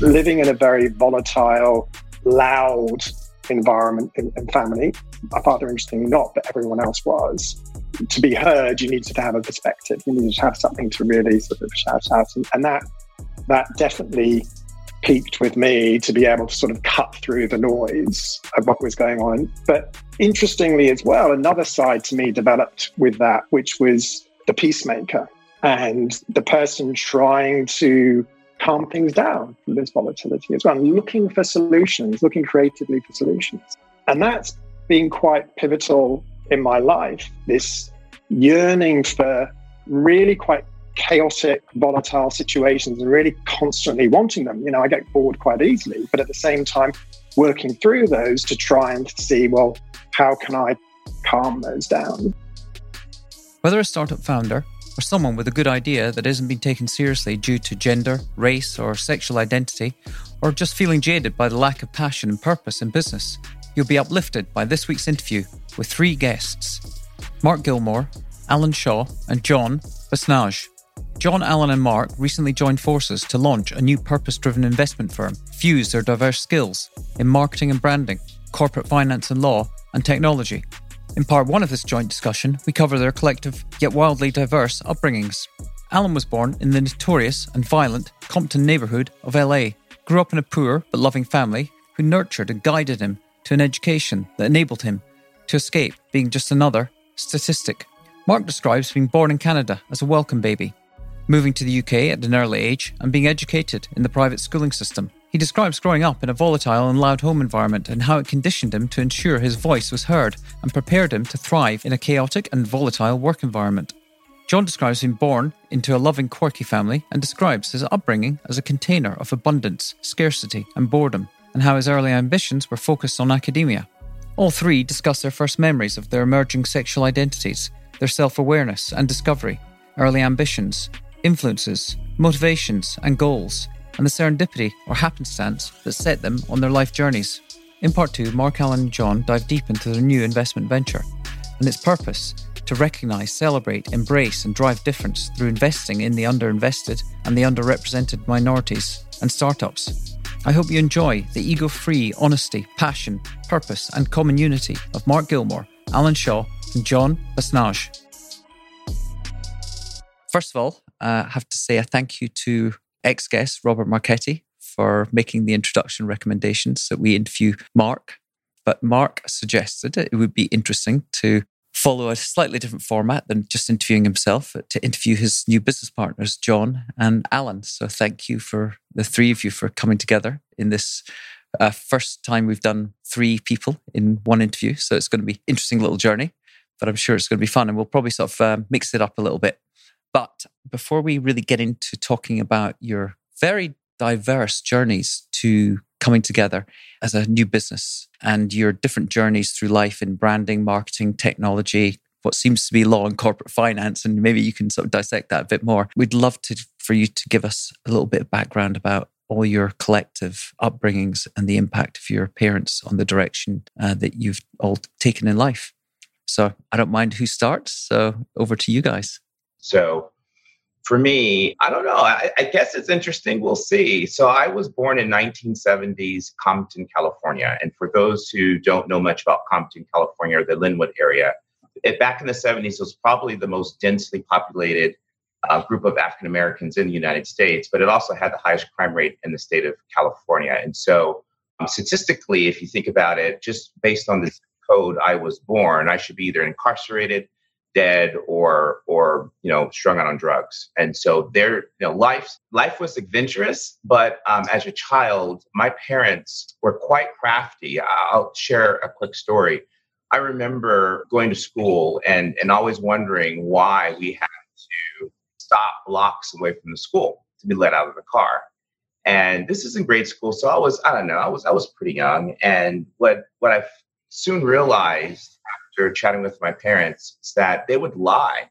Living in a very volatile, loud environment and family, my father, interestingly not, but everyone else was. To be heard, you needed to have a perspective. You needed to have something to really sort of shout out, and, and that that definitely peaked with me to be able to sort of cut through the noise of what was going on. But interestingly, as well, another side to me developed with that, which was the peacemaker and the person trying to calm things down from this volatility as well, and looking for solutions, looking creatively for solutions. And that's been quite pivotal in my life this yearning for really quite chaotic, volatile situations and really constantly wanting them. You know, I get bored quite easily, but at the same time, working through those to try and see, well, how can I calm those down? Whether a startup founder or someone with a good idea that isn't being taken seriously due to gender, race, or sexual identity, or just feeling jaded by the lack of passion and purpose in business, you'll be uplifted by this week's interview with three guests Mark Gilmour, Allyn Shaw, and John Basnage. John, Allyn, and Mark recently joined forces to launch a new purpose driven investment firm, fuse their diverse skills in marketing and branding, corporate finance and law, and technology. In part one of this joint discussion, we cover their collective yet wildly diverse upbringings. Allyn was born in the notorious and violent Compton neighbourhood of LA, grew up in a poor but loving family who nurtured and guided him to an education that enabled him to escape being just another statistic. Mark describes being born in Canada as a welcome baby moving to the UK at an early age, and being educated in the private schooling system. He describes growing up in a volatile and loud home environment and how it conditioned him to ensure his voice was heard and prepared him to thrive in a chaotic and volatile work environment. John describes being born into a loving, quirky family and describes his upbringing as a container of abundance, scarcity, and boredom, and how his early ambitions were focused on academia. All three discuss their first memories of their emerging sexual identities, their self awareness and discovery, early ambitions, influences, motivations, and goals, and the serendipity or happenstance that set them on their life journeys. In part two, Mark Allyn and John dive deep into their new investment venture and its purpose to recognize, celebrate, embrace, and drive difference through investing in the underinvested and the underrepresented minorities and startups. I hope you enjoy the ego free honesty, passion, purpose, and common unity of Mark Gilmour, Allyn Shaw, and John Basnage. First of all, uh, have to say a thank you to ex guest Robert Marchetti for making the introduction recommendations that we interview Mark. But Mark suggested it would be interesting to follow a slightly different format than just interviewing himself, to interview his new business partners, John and Allyn. So thank you for the three of you for coming together in this uh, first time we've done three people in one interview. So it's going to be interesting little journey, but I'm sure it's going to be fun, and we'll probably sort of uh, mix it up a little bit. But before we really get into talking about your very diverse journeys to coming together as a new business and your different journeys through life in branding, marketing, technology, what seems to be law and corporate finance, and maybe you can sort of dissect that a bit more. We'd love to for you to give us a little bit of background about all your collective upbringings and the impact of your parents on the direction uh, that you've all taken in life. So I don't mind who starts. So over to you guys. So for me, I don't know. I, I, guess it's interesting. We'll see. So I was born in 1970s Compton, California. And for those who don't know much about Compton, California, or the Lynwood area, it, back in the 70s was probably the most densely populated uh, group of African Americans in the United States, but it also had the highest crime rate in the state of California. And so um, statistically, if you think about it, just based on this code I was born, I should be either incarcerated dead or or you know strung out on drugs. And so their you know life life was adventurous but um, as a child my parents were quite crafty. I'll share a quick story. I remember going to school and and always wondering why we had to stop blocks away from the school to be let out of the car. And this is in grade school so i was i don't know i was i was pretty young. And what what i soon realized after chatting with my parents is that they would lie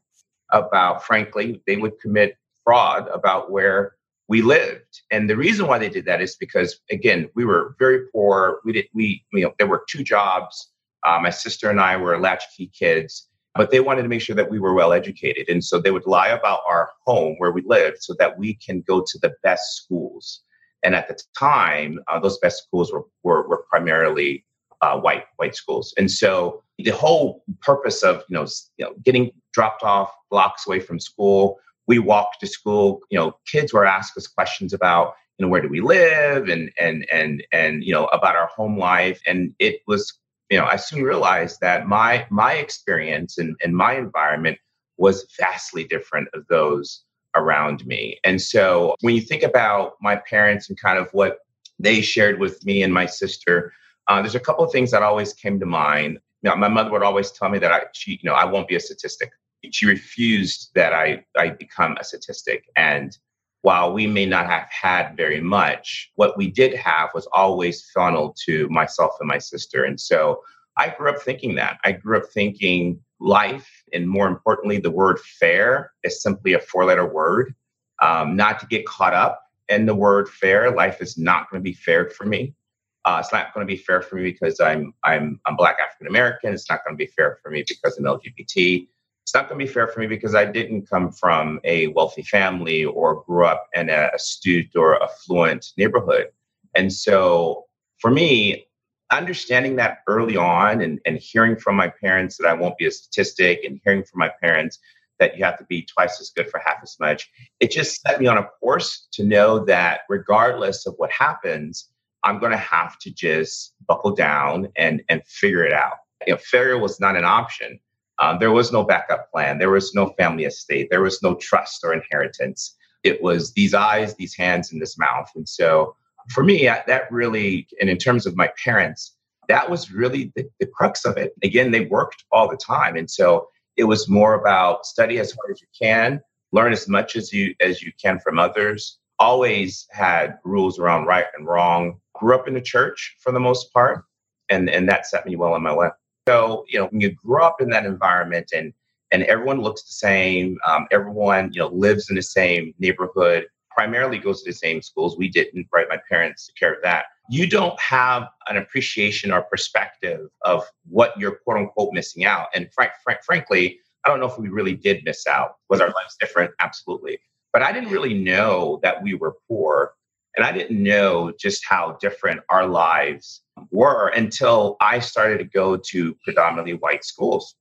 about, frankly, they would commit fraud about where we lived. And the reason why they did that is because, again, we were very poor. We did, we, you know, there were two jobs. Uh, my sister and I were latchkey kids. but they wanted to make sure that we were well educated. And so they would lie about our home where we lived so that we can go to the best schools. And at the time, uh, those best schools were, were, were primarily uh, white white schools. And so the whole purpose of you know, you know getting dropped off blocks away from school, we walked to school. You know, kids were asked us questions about you know where do we live and and and and you know about our home life, and it was you know, I soon realized that my my experience and, and my environment was vastly different of those around me. And so when you think about my parents and kind of what they shared with me and my sister, uh, there's a couple of things that always came to mind. Know, my mother would always tell me that I, she, you know, I won't be a statistic. She refused that I, I become a statistic. And while we may not have had very much, what we did have was always funneled to myself and my sister. And so I grew up thinking that. I grew up thinking life, and more importantly, the word fair is simply a four letter word. Um, not to get caught up in the word fair. Life is not going to be fair for me. Uh, it's not going to be fair for me because I'm I'm I'm Black African American. It's not going to be fair for me because I'm LGBT it's not going to be fair for me because I didn't come from a wealthy family or grew up in a astute or affluent neighborhood. And so for me, understanding that early on and, and hearing from my parents that I won't be a statistic and hearing from my parents that you have to be twice as good for half as much, it just set me on a course to know that regardless of what happens, I'm going to have to just buckle down and, and figure it out. You know, failure was not an option um, there was no backup plan. There was no family estate. There was no trust or inheritance. It was these eyes, these hands, and this mouth. And so for me, that really, and in terms of my parents, that was really the, the crux of it. Again, they worked all the time. And so it was more about study as hard as you can, learn as much as you as you can from others. Always had rules around right and wrong. Grew up in the church for the most part, and and that set me well on my way. So, you know, when you grow up in that environment and and everyone looks the same, um, everyone, you know, lives in the same neighborhood, primarily goes to the same schools. We didn't, right? My parents took care of that. You don't have an appreciation or perspective of what you're quote unquote missing out. And frank, frank, frankly, I don't know if we really did miss out. Was our lives different? Absolutely. But I didn't really know that we were poor and I didn't know just how different our lives were until I started to go to predominantly white schools.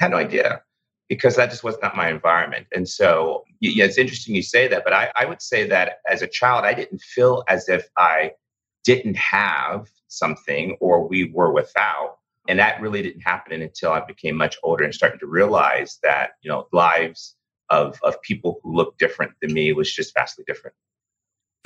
Had no idea because that just was not my environment. And so, yeah, it's interesting you say that, but I, I would say that as a child, I didn't feel as if I didn't have something or we were without. And that really didn't happen until I became much older and started to realize that, you know, lives of, of people who look different than me was just vastly different.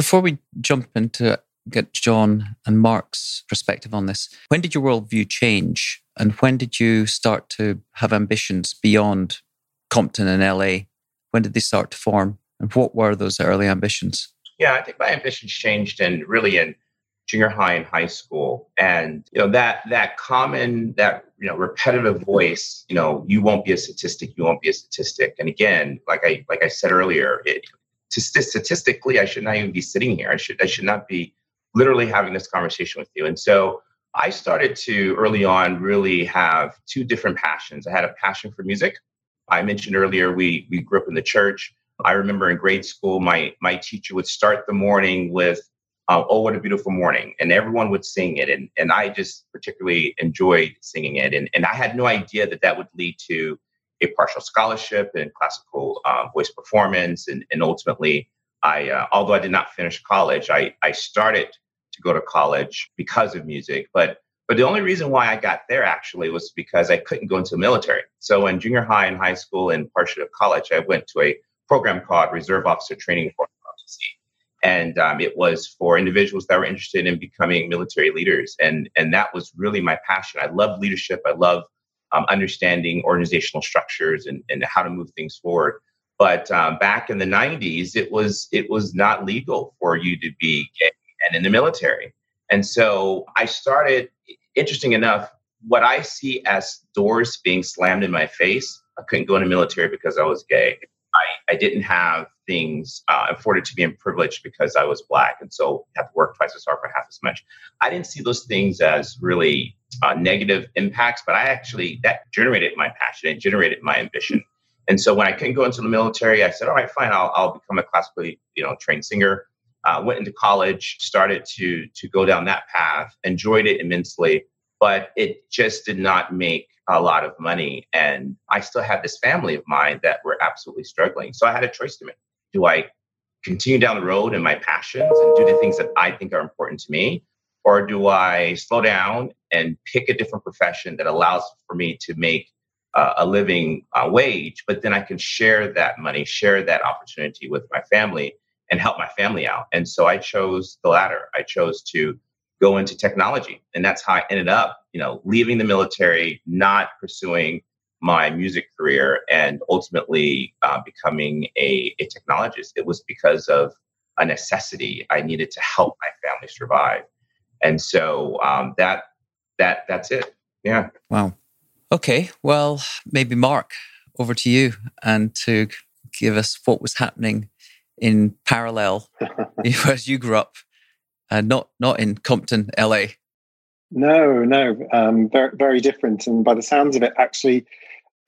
Before we jump into get John and Mark's perspective on this, when did your worldview change? And when did you start to have ambitions beyond Compton and LA? When did they start to form? And what were those early ambitions? Yeah, I think my ambitions changed and really in junior high and high school. And you know, that that common, that you know, repetitive voice, you know, you won't be a statistic, you won't be a statistic. And again, like I like I said earlier, it to statistically, I should not even be sitting here. I should I should not be literally having this conversation with you. And so I started to early on really have two different passions. I had a passion for music. I mentioned earlier we we grew up in the church. I remember in grade school, my my teacher would start the morning with uh, "Oh, what a beautiful morning," and everyone would sing it, and and I just particularly enjoyed singing it, and and I had no idea that that would lead to a partial scholarship in classical uh, voice performance. And, and ultimately, I, uh, although I did not finish college, I, I started to go to college because of music. But but the only reason why I got there actually was because I couldn't go into the military. So in junior high and high school and partially of college, I went to a program called Reserve Officer Training Corps and um, it was for individuals that were interested in becoming military leaders and and that was really my passion i love leadership i love um, understanding organizational structures and, and how to move things forward. But um, back in the 90s, it was it was not legal for you to be gay and in the military. And so I started. Interesting enough, what I see as doors being slammed in my face, I couldn't go in the military because I was gay. I, I didn't have things uh, afforded to me in privilege because I was black, and so had to work twice as hard for half as much. I didn't see those things as really uh, negative impacts, but I actually that generated my passion and generated my ambition. And so when I couldn't go into the military, I said, "All right, fine, I'll, I'll become a classically you know trained singer." Uh, went into college, started to to go down that path, enjoyed it immensely, but it just did not make a lot of money. And I still had this family of mine that were absolutely struggling. So I had a choice to make. Do I continue down the road in my passions and do the things that I think are important to me? Or do I slow down and pick a different profession that allows for me to make uh, a living uh, wage, but then I can share that money, share that opportunity with my family and help my family out? And so I chose the latter. I chose to go into technology. And that's how I ended up, you know, leaving the military, not pursuing my music career, and ultimately uh, becoming a, a technologist. It was because of a necessity. I needed to help my family survive. And so um, that that that's it. Yeah. Wow. Okay. Well, maybe Mark, over to you and to give us what was happening in parallel as you grew up uh, not not in Compton, LA. No, no, um, very very different, and by the sounds of it, actually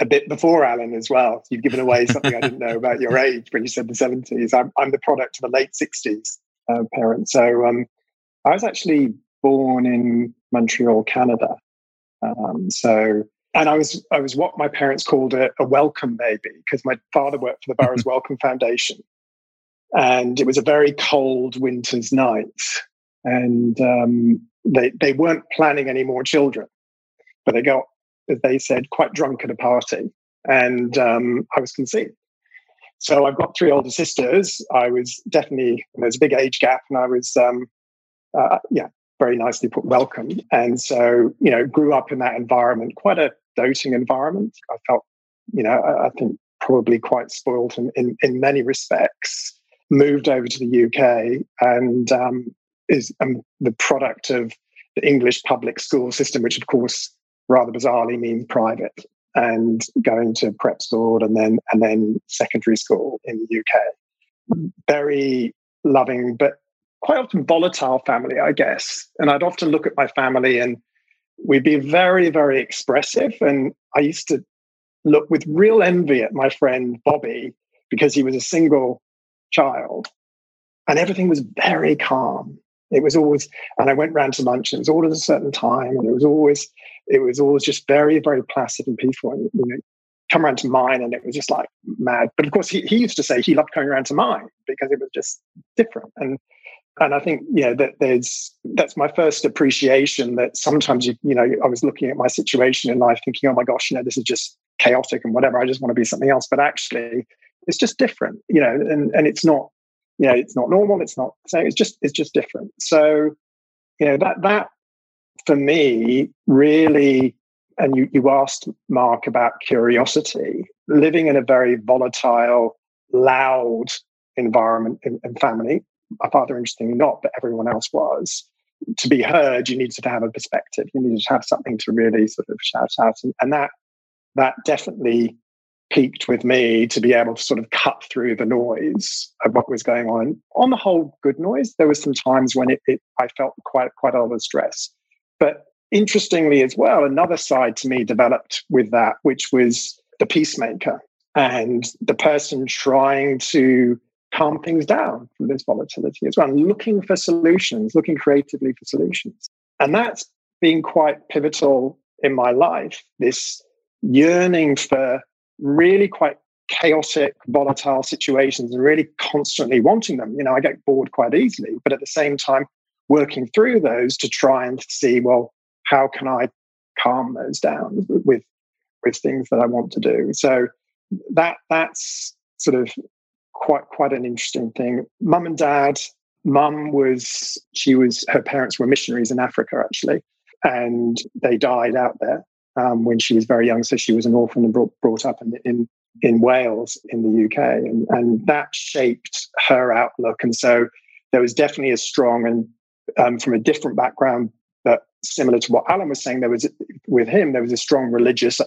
a bit before Allyn as well. You've given away something I didn't know about your age when you said the seventies. I'm, I'm the product of a late sixties uh, parent, so um, I was actually born in Montreal, Canada. Um, so, and I was I was what my parents called a, a welcome baby because my father worked for the Burroughs Wellcome Foundation, and it was a very cold winter's night and um, they they weren't planning any more children, but they got, as they said, quite drunk at a party, and um, I was conceived. So I've got three older sisters. I was definitely there's a big age gap, and I was um, uh, yeah very nicely put welcome, and so you know grew up in that environment, quite a doting environment. I felt you know I, I think probably quite spoiled in, in, in many respects moved over to the UK and um, is um, the product of the English public school system, which of course rather bizarrely means private, and going to prep school and then and then secondary school in the UK. Very loving, but quite often volatile family, I guess. And I'd often look at my family and we'd be very, very expressive. And I used to look with real envy at my friend Bobby because he was a single child and everything was very calm it was always, and I went round to lunch, and it was all at a certain time, and it was always, it was always just very, very placid and peaceful. And you know, come around to mine, and it was just like mad. But of course, he, he used to say he loved coming around to mine because it was just different. And and I think yeah, that there's that's my first appreciation that sometimes you you know I was looking at my situation in life, thinking, oh my gosh, you know, this is just chaotic and whatever. I just want to be something else. But actually, it's just different, you know, and and it's not you know, it's not normal. It's not so. It's just it's just different. So, you know that that for me really. And you you asked Mark about curiosity. Living in a very volatile, loud environment and family. My father, interestingly, not, but everyone else was. To be heard, you needed to have a perspective. You needed to have something to really sort of shout out, and, and that that definitely peaked with me to be able to sort of cut through the noise of what was going on. On the whole, good noise. There were some times when it, it I felt quite quite a lot of stress. But interestingly as well, another side to me developed with that, which was the peacemaker and the person trying to calm things down from this volatility as well, and looking for solutions, looking creatively for solutions. And that's been quite pivotal in my life, this yearning for really quite chaotic, volatile situations and really constantly wanting them. You know, I get bored quite easily, but at the same time, working through those to try and see, well, how can I calm those down with with things that I want to do? So that that's sort of quite quite an interesting thing. Mum and dad, mum was she was her parents were missionaries in Africa actually, and they died out there um, when she was very young. So she was an orphan and brought, brought up in, in, in Wales in the UK. And, and that shaped her outlook. And so there was definitely a strong and um, from a different background, but similar to what Allyn was saying, there was with him, there was a strong religious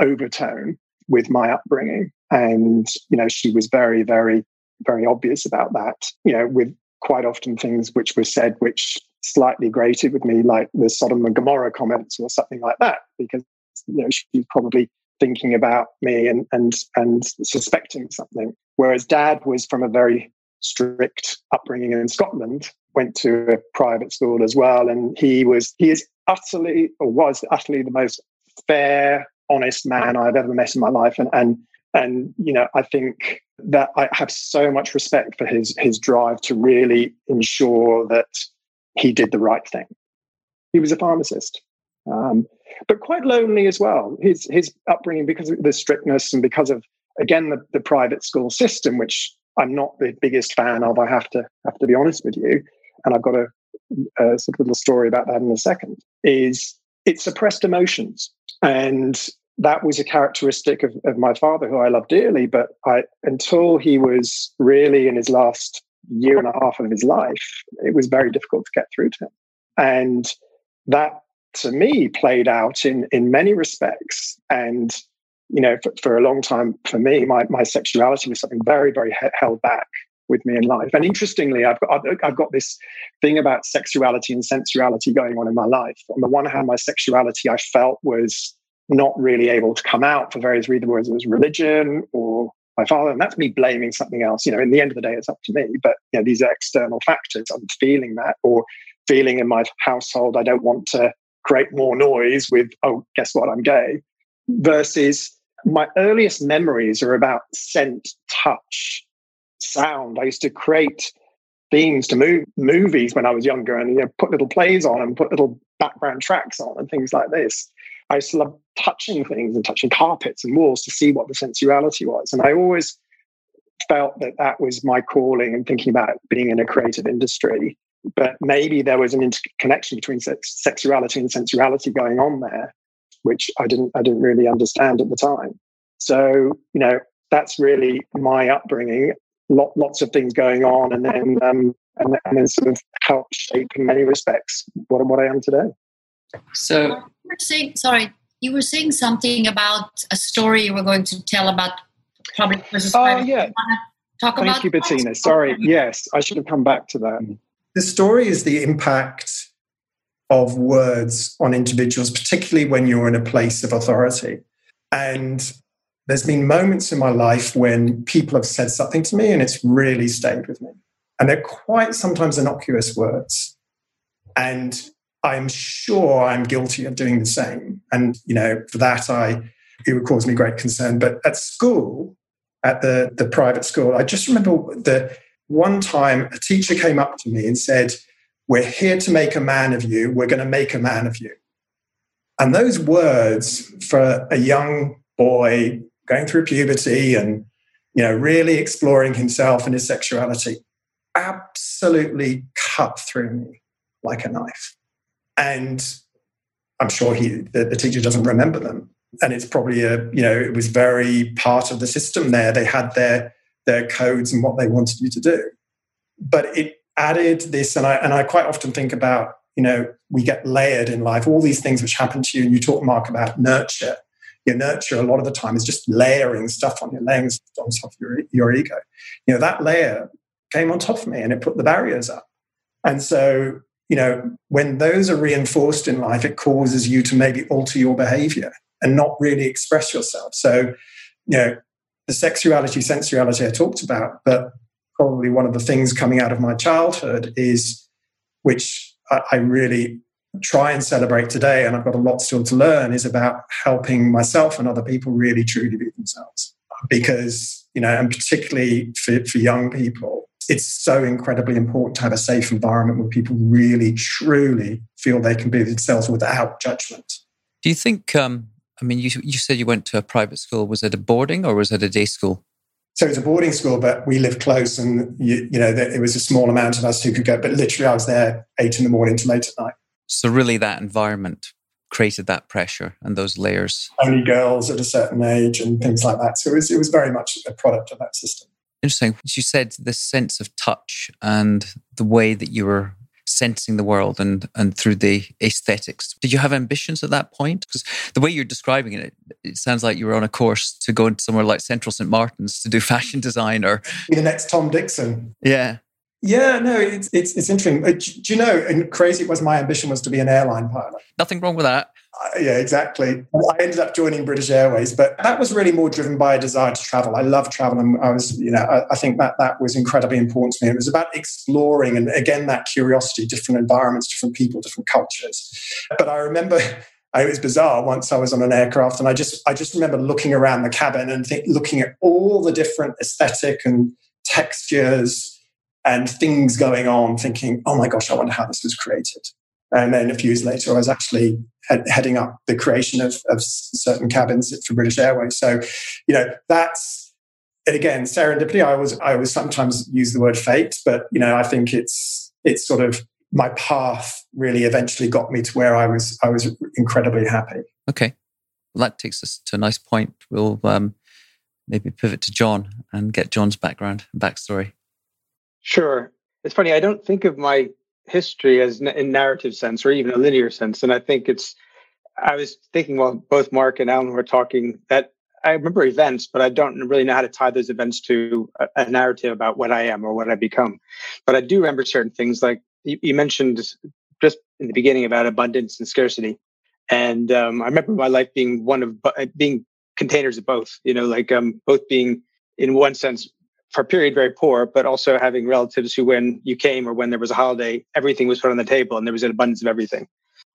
overtone with my upbringing. And, you know, she was very, very very obvious about that. You know, with quite often things which were said which slightly grated with me, like the Sodom and Gomorrah comments or something like that, because you know she's probably thinking about me and and and suspecting something. Whereas Dad was from a very strict upbringing in Scotland, went to a private school as well, and he was he is utterly or was utterly the most fair, honest man I've ever met in my life, and and and you know I think that I have so much respect for his his drive to really ensure that he did the right thing. He was a pharmacist, um, but quite lonely as well. His his upbringing because of the strictness and because of again the, the private school system, which I'm not the biggest fan of. I have to have to be honest with you, and I've got a, a sort of little story about that in a second. Is it suppressed emotions, and that was a characteristic of, of my father, who I love dearly. But I, until he was really in his last year and a half of his life, it was very difficult to get through to him, and that to me played out in in many respects and you know, for, for, a long time, for me, my, my sexuality was something very, very he- held back with me in life. And interestingly, I've got, I've got this thing about sexuality and sensuality going on in my life. On the one hand, my sexuality I felt was not really able to come out for various reasons, whether it was religion or my father. And that's me blaming something else. You know, in the end of the day, it's up to me. But you know, these are external factors. I'm feeling that or feeling in my household, I don't want to create more noise with, oh, guess what, I'm gay. Versus my earliest memories are about scent, touch, sound. I used to create themes to move, movies when I was younger and you know, put little plays on and put little background tracks on and things like this. I used to love touching things and touching carpets and walls to see what the sensuality was. And I always felt that that was my calling and thinking about being in a creative industry. But maybe there was an interconnection between sex, sexuality and sensuality going on there which I didn't I didn't really understand at the time. So you know that's really my upbringing. Lot, lots of things going on, and then um, and, and then sort of helped shape in many respects what what I am today. So you were saying, sorry, you were saying something about a story you were going to tell about public versus oh, private. yeah. talk Thank about you, Bettina. Sorry. Yes, I should have come back to that. The story is the impact of words on individuals, particularly when you're in a place of authority. And there's been moments in my life when people have said something to me and it's really stayed with me. And they're quite sometimes innocuous words. And I'm sure I'm guilty of doing the same. And, you know, for that, I, it would cause me great concern. But at school, at the, the private school, I just remember that one time a teacher came up to me and said, we're here to make a man of you. We're going to make a man of you. And those words for a young boy going through puberty and you know really exploring himself and his sexuality absolutely cut through me like a knife. And I'm sure he the, the teacher doesn't remember them. And it's probably a, you know, it was very part of the system there. They had their their codes and what they wanted you to do. But it added this, and I and I quite often think about, you know, we get layered in life, all these things which happen to you, and you talk, Mark, about nurture. Your nurture a lot of the time is just layering stuff on you, laying on top of your, your ego. You know, that layer came on top of me and it put the barriers up. And so, you know, when those are reinforced in life, it causes you to maybe alter your behavior and not really express yourself. So, you know, the sexuality, sensuality I talked about, but probably one of the things coming out of my childhood is, which I, really try and celebrate today, and I've got a lot still to learn, is about helping myself and other people really truly be themselves. Because, you know, and particularly for, for young people, it's so incredibly important to have a safe environment where people really, truly feel they can be themselves without judgment. Do you think, um, I mean, you, you said you went to a private school. Was it a boarding or was it a day school? so it was a boarding school, but we lived close, and you, you know it was a small amount of us who could go. But literally, I was there eight in the morning to late at night. So really, that environment created that pressure and those layers. Only girls at a certain age and things like that. So it was it was very much a product of that system. Interesting. You said the sense of touch and the way that you were sensing the world and and through the aesthetics. Did you have ambitions at that point? Because the way you're describing it, it sounds like you were on a course to go into somewhere like Central St Martin's to do fashion design or be the next Tom Dixon. Yeah. Yeah, no, it's it's, it's interesting. Uh, do you know? And crazy, it was my ambition was to be an airline pilot. Nothing wrong with that. Uh, yeah, exactly. I ended up joining British Airways, but that was really more driven by a desire to travel. I love travel, and I was, you know, I, I, think that that was incredibly important to me. It was about exploring, and again, that curiosity, different environments, different people, different cultures. But I remember. It was bizarre. Once I was on an aircraft, and I just, I just remember looking around the cabin and think, looking at all the different aesthetic and textures and things going on, thinking, "Oh my gosh, I wonder how this was created." And then a few years later, I was actually head, heading up the creation of, of certain cabins for British Airways. So, you know, that's and again serendipity. I was I always sometimes use the word fate, but you know, I think it's it's sort of my path really eventually got me to where I was I was incredibly happy. Okay, well, that takes us to a nice point. We'll um, maybe pivot to John and get John's background and backstory. Sure. It's funny. I don't think of my history as in narrative sense or even a linear sense. And I think it's, I was thinking while both Mark and Allyn were talking that I remember events, but I don't really know how to tie those events to a, a narrative about what I am or what I become. But I do remember certain things like you, you mentioned just in the beginning about abundance and scarcity. And um, I remember my life being one of being containers of both, you know, like um, both being in one sense for a period very poor, but also having relatives who, when you came or when there was a holiday, everything was put on the table and there was an abundance of everything.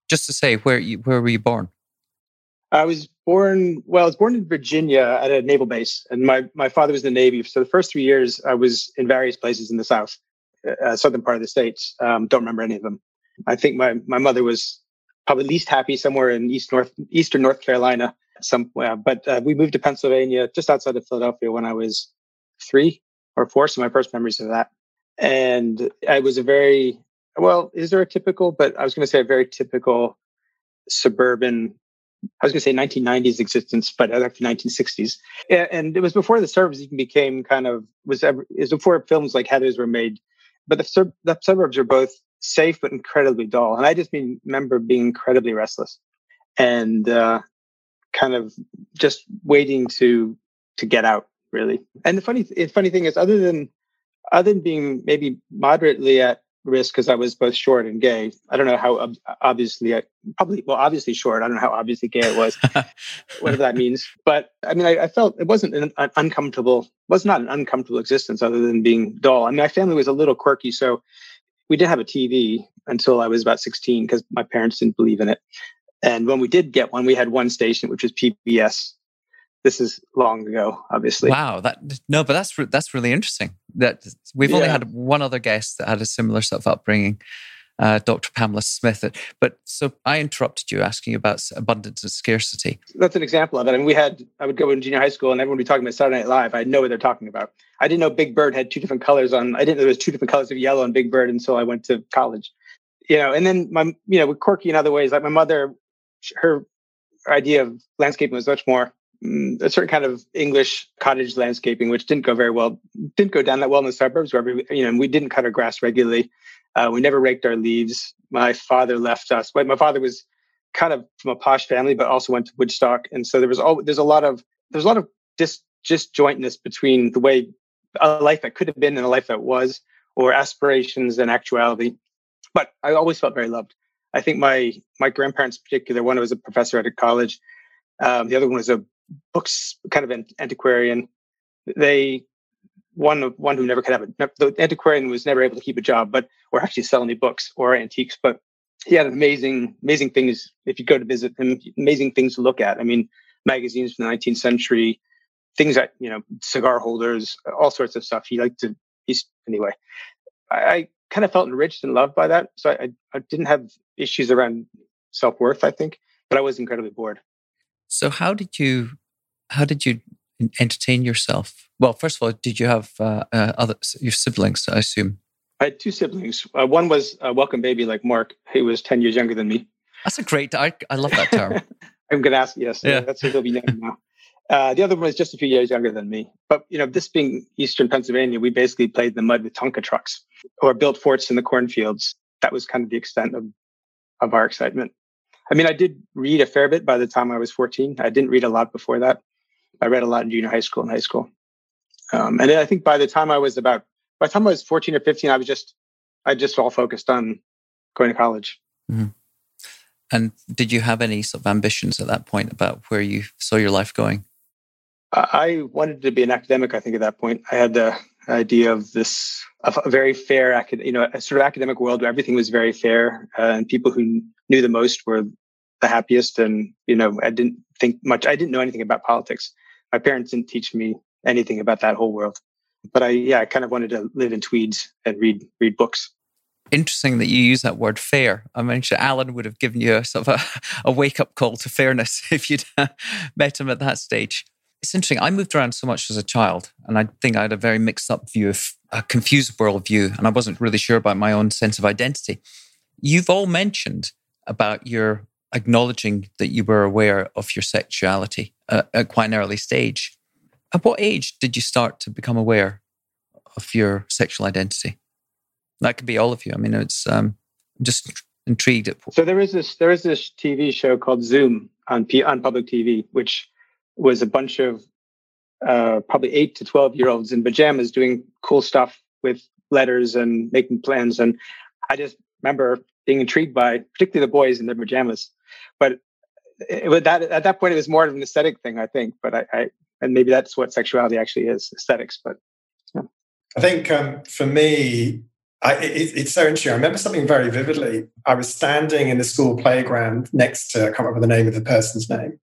Just to say, where you, where were you born? I was born. Well, I was born in Virginia at a naval base, and my my father was in the Navy. So the first three years, I was in various places in the South, uh, southern part of the states. Um, don't remember any of them. I think my my mother was probably least happy somewhere in east north eastern North Carolina. Somewhere, but uh, we moved to Pennsylvania, just outside of Philadelphia, when I was three or four. So my first memories of that. And I was a very, well, is there a typical, but I was going to say a very typical suburban, I was going to say 1990s existence, but actually 1960s. And it was before the suburbs even became kind of, was, ever, it was before films like Heathers were made. But the, the suburbs are both safe but incredibly dull. And I just mean, remember being incredibly restless and uh, kind of just waiting to to get out really. And the funny, the funny thing is, other than other than being maybe moderately at risk because I was both short and gay. I don't know how obviously, I, probably well, obviously short. I don't know how obviously gay it was, whatever that means. But I mean, I, I felt it wasn't an, an uncomfortable, was not an uncomfortable existence other than being dull. I mean, my family was a little quirky, so we didn't have a TV until I was about 16 because my parents didn't believe in it. And when we did get one, we had one station, which was PBS, this is long ago, obviously. Wow, that no, but that's that's really interesting. That we've yeah. only had one other guest that had a similar sort of upbringing, uh, Dr. Pamela Smith. But so I interrupted you asking about abundance and scarcity. That's an example of it. I mean, we had I would go in junior high school and everyone would be talking about Saturday Night Live. I know what they're talking about. I didn't know Big Bird had two different colors on. I didn't know there was two different colors of yellow on Big Bird until I went to college. You know, and then my you know, with quirky in other ways, like my mother, her idea of landscaping was much more a certain kind of English cottage landscaping, which didn't go very well, didn't go down that well in the suburbs where we, you know, we didn't cut our grass regularly. Uh, we never raked our leaves. My father left us. My father was kind of from a posh family, but also went to Woodstock, and so there was all there's a lot of there's a lot of dis, disjointness between the way a life that could have been and a life that was, or aspirations and actuality. But I always felt very loved. I think my my grandparents, in particular, one was a professor at a college. Um, the other one was a books kind of an antiquarian. They one of one who never could have a the antiquarian was never able to keep a job, but or actually sell any books or antiques. But he had amazing amazing things. If you go to visit him, amazing things to look at. I mean, magazines from the 19th century, things that you know, cigar holders, all sorts of stuff. He liked to. He's anyway. I, I kind of felt enriched and loved by that. So I, I didn't have issues around self worth. I think, but I was incredibly bored. So how did you how did you entertain yourself? Well, first of all, did you have uh, uh, other your siblings? I assume. I had two siblings. Uh, one was a welcome baby, like Mark. He was ten years younger than me. That's a great. I, I love that term. I'm going to ask. Yes, yeah. that's what he'll be named now. Uh, the other one was just a few years younger than me. But you know, this being Eastern Pennsylvania, we basically played in the mud with Tonka trucks or built forts in the cornfields. that was kind of the extent of of our excitement. I mean, I did read a fair bit by the time I was 14. I didn't read a lot before that. I read a lot in junior high school and high school. Um, and then I think by the time I was about, by the time I was 14 or 15, I was just, I just all focused on going to college. Mm-hmm. And did you have any sort of ambitions at that point about where you saw your life going? I wanted to be an academic. I think at that point, I had the idea of this a very fair, you know, a sort of academic world where everything was very fair, uh, and people who knew the most were the happiest. And you know, I didn't think much. I didn't know anything about politics. My parents didn't teach me anything about that whole world. But I, yeah, I kind of wanted to live in tweeds and read read books. Interesting that you use that word fair. I mean, Allyn would have given you a sort of a, a wake up call to fairness if you'd met him at that stage. It's interesting. I moved around so much as a child, and I think I had a very mixed up view of a confused worldview, and I wasn't really sure about my own sense of identity. You've all mentioned about your acknowledging that you were aware of your sexuality uh, at quite an early stage. At what age did you start to become aware of your sexual identity? That could be all of you. I mean, it's um, just intrigued. At... So there is this there is this TV show called Zoom on P- on public TV, which was a bunch of uh, probably eight to 12 year olds in pajamas doing cool stuff with letters and making plans. And I just remember being intrigued by particularly the boys in their pajamas. But it, that, at that point, it was more of an aesthetic thing, I think. But I, I and maybe that's what sexuality actually is aesthetics. But yeah. I think um, for me, I, it, it's so interesting. I remember something very vividly. I was standing in the school playground next to, I can't remember the name of the person's name,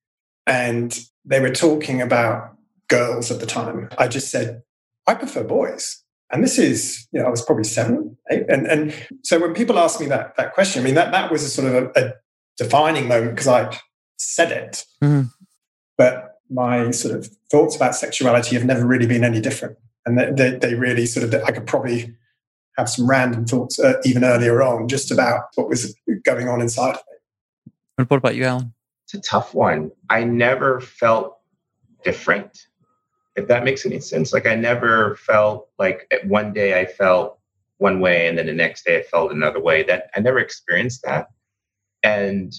and they were talking about girls at the time. I just said, I prefer boys. And this is, you know, I was probably seven, eight. And, and so when people ask me that, that question, I mean, that, that was a sort of a, a defining moment because I said it. Mm-hmm. But my sort of thoughts about sexuality have never really been any different. And they, they, they really sort of, I could probably have some random thoughts uh, even earlier on just about what was going on inside of me. And what about you, Allyn? It's a tough one. I never felt different, if that makes any sense. Like I never felt like one day I felt one way and then the next day I felt another way. That I never experienced that. And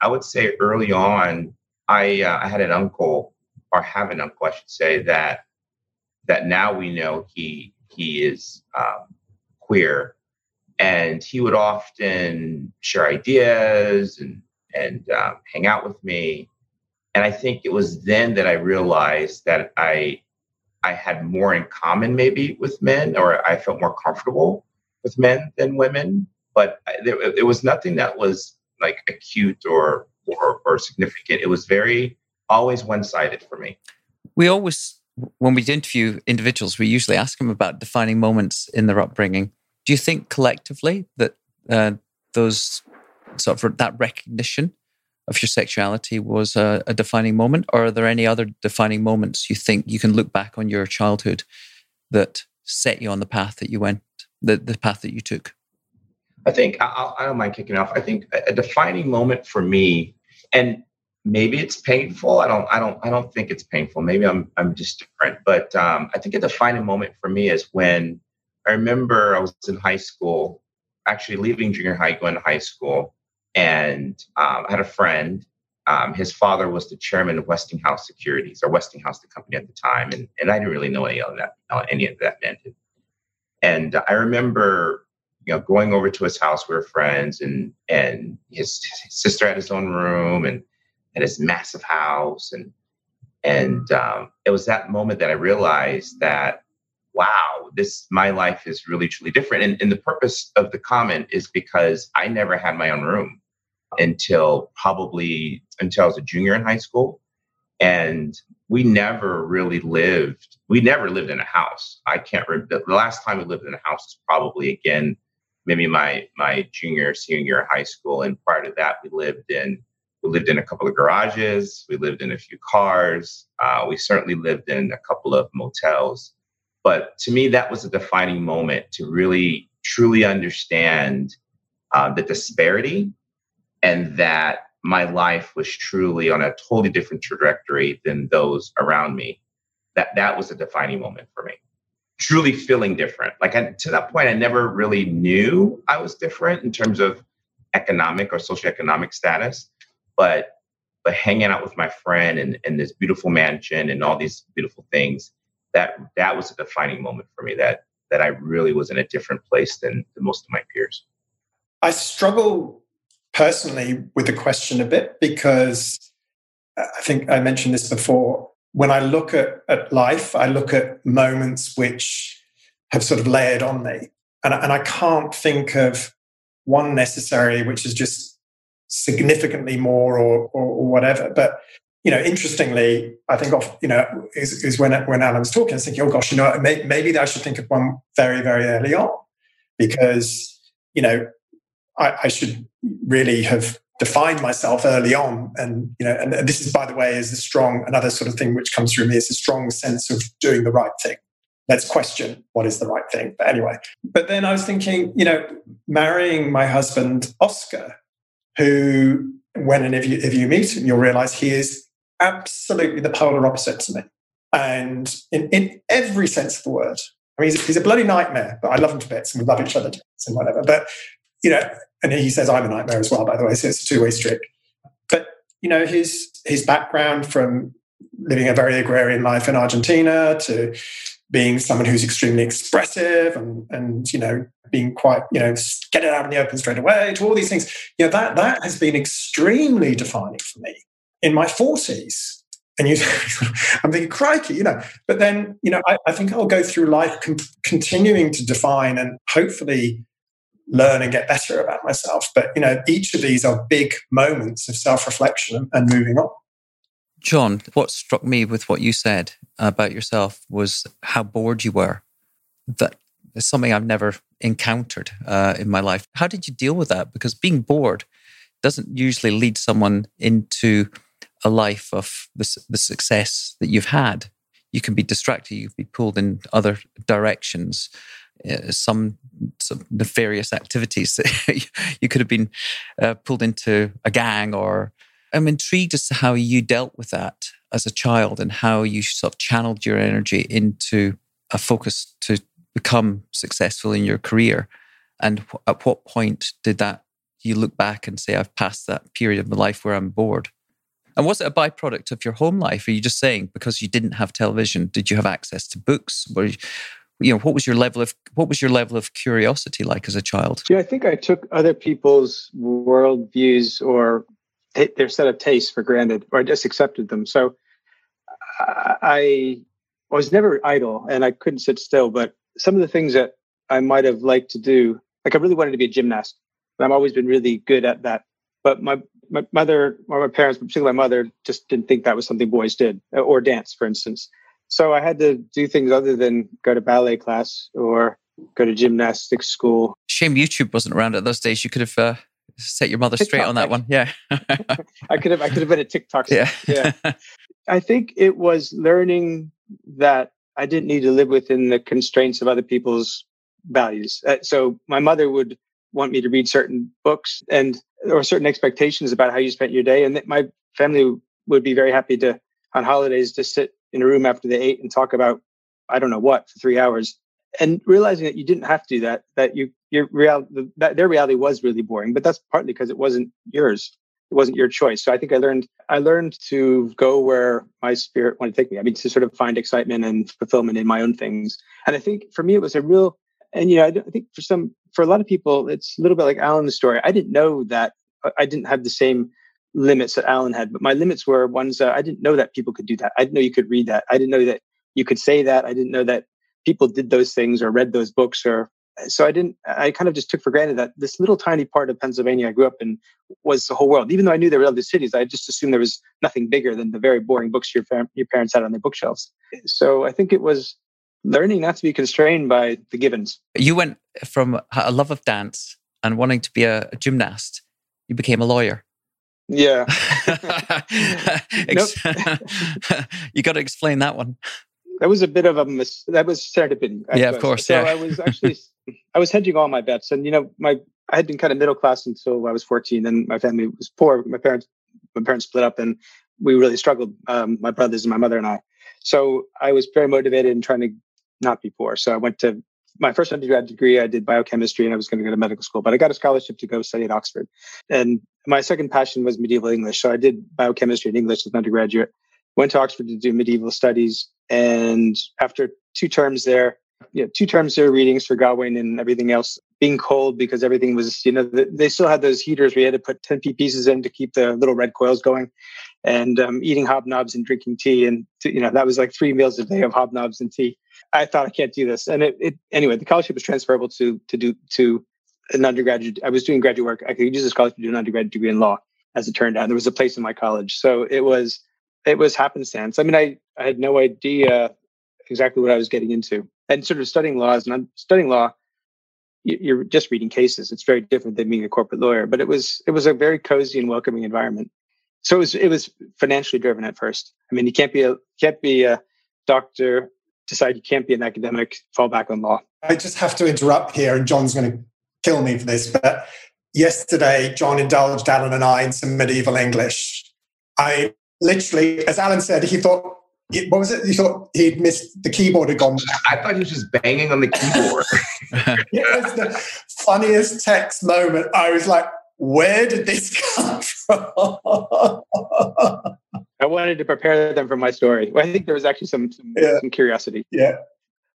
I would say early on, I uh, I had an uncle or have an uncle, I should say that that now we know he he is um, queer, and he would often share ideas and and um, hang out with me. And I think it was then that I realized that I I had more in common maybe with men, or I felt more comfortable with men than women. But there, it was nothing that was like acute or, or or significant. It was very always one sided for me. We always, when we interview individuals, we usually ask them about defining moments in their upbringing. Do you think collectively that uh, those sort of that recognition of your sexuality was a, a, defining moment, or are there any other defining moments you think you can look back on your childhood that set you on the path that you went, the, the path that you took? I think I'll, I do not mind kicking off. I think a defining moment for me, and maybe it's painful. I don't, I don't, I don't think it's painful. Maybe I'm, I'm just different. But um, I think a defining moment for me is when I remember I was in high school, actually leaving junior high, going to high school, and um, I had a friend. Um, his father was the chairman of Westinghouse Securities, or Westinghouse, the company at the time, and, and I didn't really know any of that, any of that meant. And I remember, you know, going over to his house. We were friends, and and his, his sister had his own room, and and his massive house, and and um, it was that moment that I realized that wow, this my life is really truly different. And, and the purpose of the comment is because I never had my own room until probably until I was a junior in high school. And we never really lived, we never lived in a house. I can't remember the last time we lived in a house is probably again, maybe my my junior, senior year of high school. And prior to that, we lived in we lived in a couple of garages, we lived in a few cars, uh, we certainly lived in a couple of motels. But to me, that was a defining moment to really truly understand uh, the disparity and that my life was truly on a totally different trajectory than those around me. That that was a defining moment for me. truly feeling different. Like I, to that point, I never really knew I was different in terms of economic or socioeconomic status, but but hanging out with my friend and in this beautiful mansion and all these beautiful things, that that was a defining moment for me. That that I really was in a different place than, than most of my peers. I struggle personally with the question a bit because I think I mentioned this before. When I look at, at life, I look at moments which have sort of layered on me. And, and I can't think of one necessarily which is just significantly more or, or, or whatever. But you know, interestingly, I think of you know is, is when when Allyn was talking, I was thinking, oh gosh, you know, may, maybe I should think of one very very early on because you know I, I should really have defined myself early on and you know and this is by the way is a strong another sort of thing which comes through me is a strong sense of doing the right thing. Let's question what is the right thing. But anyway but then i was thinking you know marrying my husband oscar who when and if you if you meet him you'll realize he is absolutely the polar opposite to me. And in, in every sense of the word I mean, he's, he's, a bloody nightmare, but I love him to bits and we love each other to bits and whatever. But, you know, and he says I'm a nightmare as well, by the way. So it's a two way street. But you know, his his background from living a very agrarian life in Argentina to being someone who's extremely expressive and and you know being quite you know get it out in the open straight away to all these things you know that that has been extremely defining for me in my 40s and you i'm thinking crikey you know but then you know i, I think i'll go through life con- continuing to define and hopefully learn and get better about myself. But you know, each of these are big moments of self-reflection and moving on. John, what struck me with what you said about yourself was how bored you were. That is something I've never encountered uh, in my life. How did you deal with that? Because being bored doesn't usually lead someone into a life of the, the success that you've had. You can be distracted, you can be pulled in other directions. Uh, some, some nefarious activities. you could have been uh, pulled into a gang, or I'm intrigued as to how you dealt with that as a child and how you sort of channeled your energy into a focus to become successful in your career. And at what point did that you look back and say, I've passed that period of my life where I'm bored? And was it a byproduct of your home life? Are you just saying because you didn't have television, did you have access to books? Were you, you know what was your level of what was your level of curiosity like as a child? Yeah i think i took other people's worldviews or t- their set of tastes for granted or i just accepted them. So i I was never idle and i couldn't sit still but some of the things that i might have liked to do like i really wanted to be a gymnast and i've always been really good at that. But my my mother or my parents particularly my mother just didn't think that was something boys did or dance for instance so I had to do things other than go to ballet class or go to gymnastics school. Shame YouTube wasn't around at those days. You could have uh, set your mother TikTok, straight on that one. Yeah. I could have I could have been a TikTok. Yeah. yeah. I think it was learning that I didn't need to live within the constraints of other people's values. Uh, so my mother would want me to read certain books and or certain expectations about how you spent your day and my family would be very happy to on holidays to sit in a room after they ate and talk about I don't know what for three hours, and realizing that you didn't have to do that. That you your real that their reality was really boring, but that's partly because it wasn't yours. It wasn't your choice. So I think I learned I learned to go where my spirit wanted to take me. I mean, to sort of find excitement and fulfillment in my own things. And I think for me, it was a real. And you know, I, I think for some for a lot of people, it's a little bit like Allyn's story. I didn't know that uh, I didn't have the same limits that Allyn had, but my limits were ones that I didn't know that people could do that. I didn't know you could read that. I didn't know that you could say that. I didn't know that people did those things or read those books or so I didn't I kind of just took for granted that this little tiny part of Pennsylvania I grew up in was the whole world. Even though I knew there were other cities, I just assumed there was nothing bigger than the very boring books your your parents had on their bookshelves. So I think it was learning not to be constrained by the givens. You went from a love of dance and wanting to be a gymnast, you became a lawyer. Yeah. you got to explain that one. That was a bit of a mis- that was serendipity. I yeah, of course. So yeah. I was actually I was hedging all my bets, and you know, my I had been kind of middle class until I was 14, and my family was poor. My parents my parents split up, and we really struggled. Um, my brothers and my mother and I. So I was very motivated in trying to not be poor. So I went to my first undergrad degree. I did biochemistry, and I was going to go to medical school, but I got a scholarship to go study at Oxford. And my second passion was medieval English, so I did biochemistry and English as an undergraduate. Went to Oxford to do medieval studies, and after two terms there, you know, two terms there, readings for Gawain and everything else, being cold because everything was, you know, they still had those heaters. We had to put 10p pieces in to keep the little red coils going and um, eating hobnobs and drinking tea. And, you know, that was like three meals a day of hobnobs and tea. I thought I can't do this. And it, it anyway, the scholarship was transferable to, to do, to an undergraduate. I was doing graduate work. I could use a scholarship to do an undergraduate degree in law as it turned out. There was a place in my college. So it was, it was happenstance. I mean, I, I had no idea exactly what I was getting into. And sort of studying law and studying law, you're just reading cases. It's very different than being a corporate lawyer. But it was it was a very cozy and welcoming environment. So it was it was financially driven at first. I mean, you can't be a can't be a doctor, decide you can't be an academic, fall back on law. I just have to interrupt here, and John's going to kill me for this. But yesterday, John indulged Allyn and I in some medieval English. I literally, as Allyn said, he thought what was it? He thought he'd missed the keyboard had gone. I thought he was just banging on the keyboard. yeah, it's the funniest text moment. I was like, where did this come from? I wanted to prepare them for my story. I think there was actually some some, yeah. some curiosity. Yeah.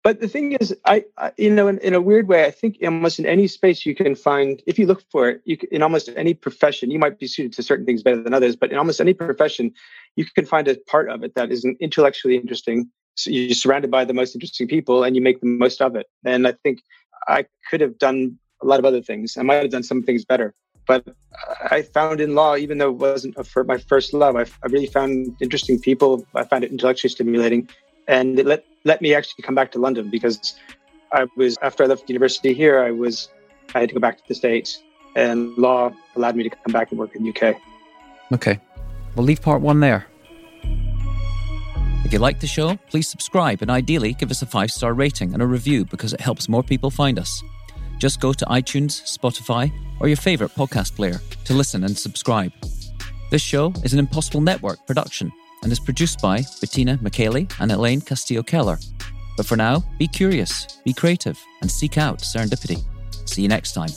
But the thing is, I, I you know, in, in, a weird way, I think almost in any space you can find, if you look for it, you can, in almost any profession, you might be suited to certain things better than others, but in almost any profession, you can find a part of it that is intellectually interesting. So you're surrounded by the most interesting people, and you make the most of it. And I think I could have done a lot of other things. I might have done some things better, but I found in law, even though it wasn't a, my first love, I, I really found interesting people. I found it intellectually stimulating, and it let let me actually come back to London because I was after I left university here, I was I had to go back to the States and law allowed me to come back and work in the UK. Okay. We'll leave part one there. If you like the show, please subscribe and ideally give us a five star rating and a review because it helps more people find us. Just go to iTunes, Spotify, or your favorite podcast player to listen and subscribe. This show is an Impossible Network production and is produced by Bettina McKaylee and Elaine Castillo Keller. But for now, be curious, be creative, and seek out serendipity. See you next time.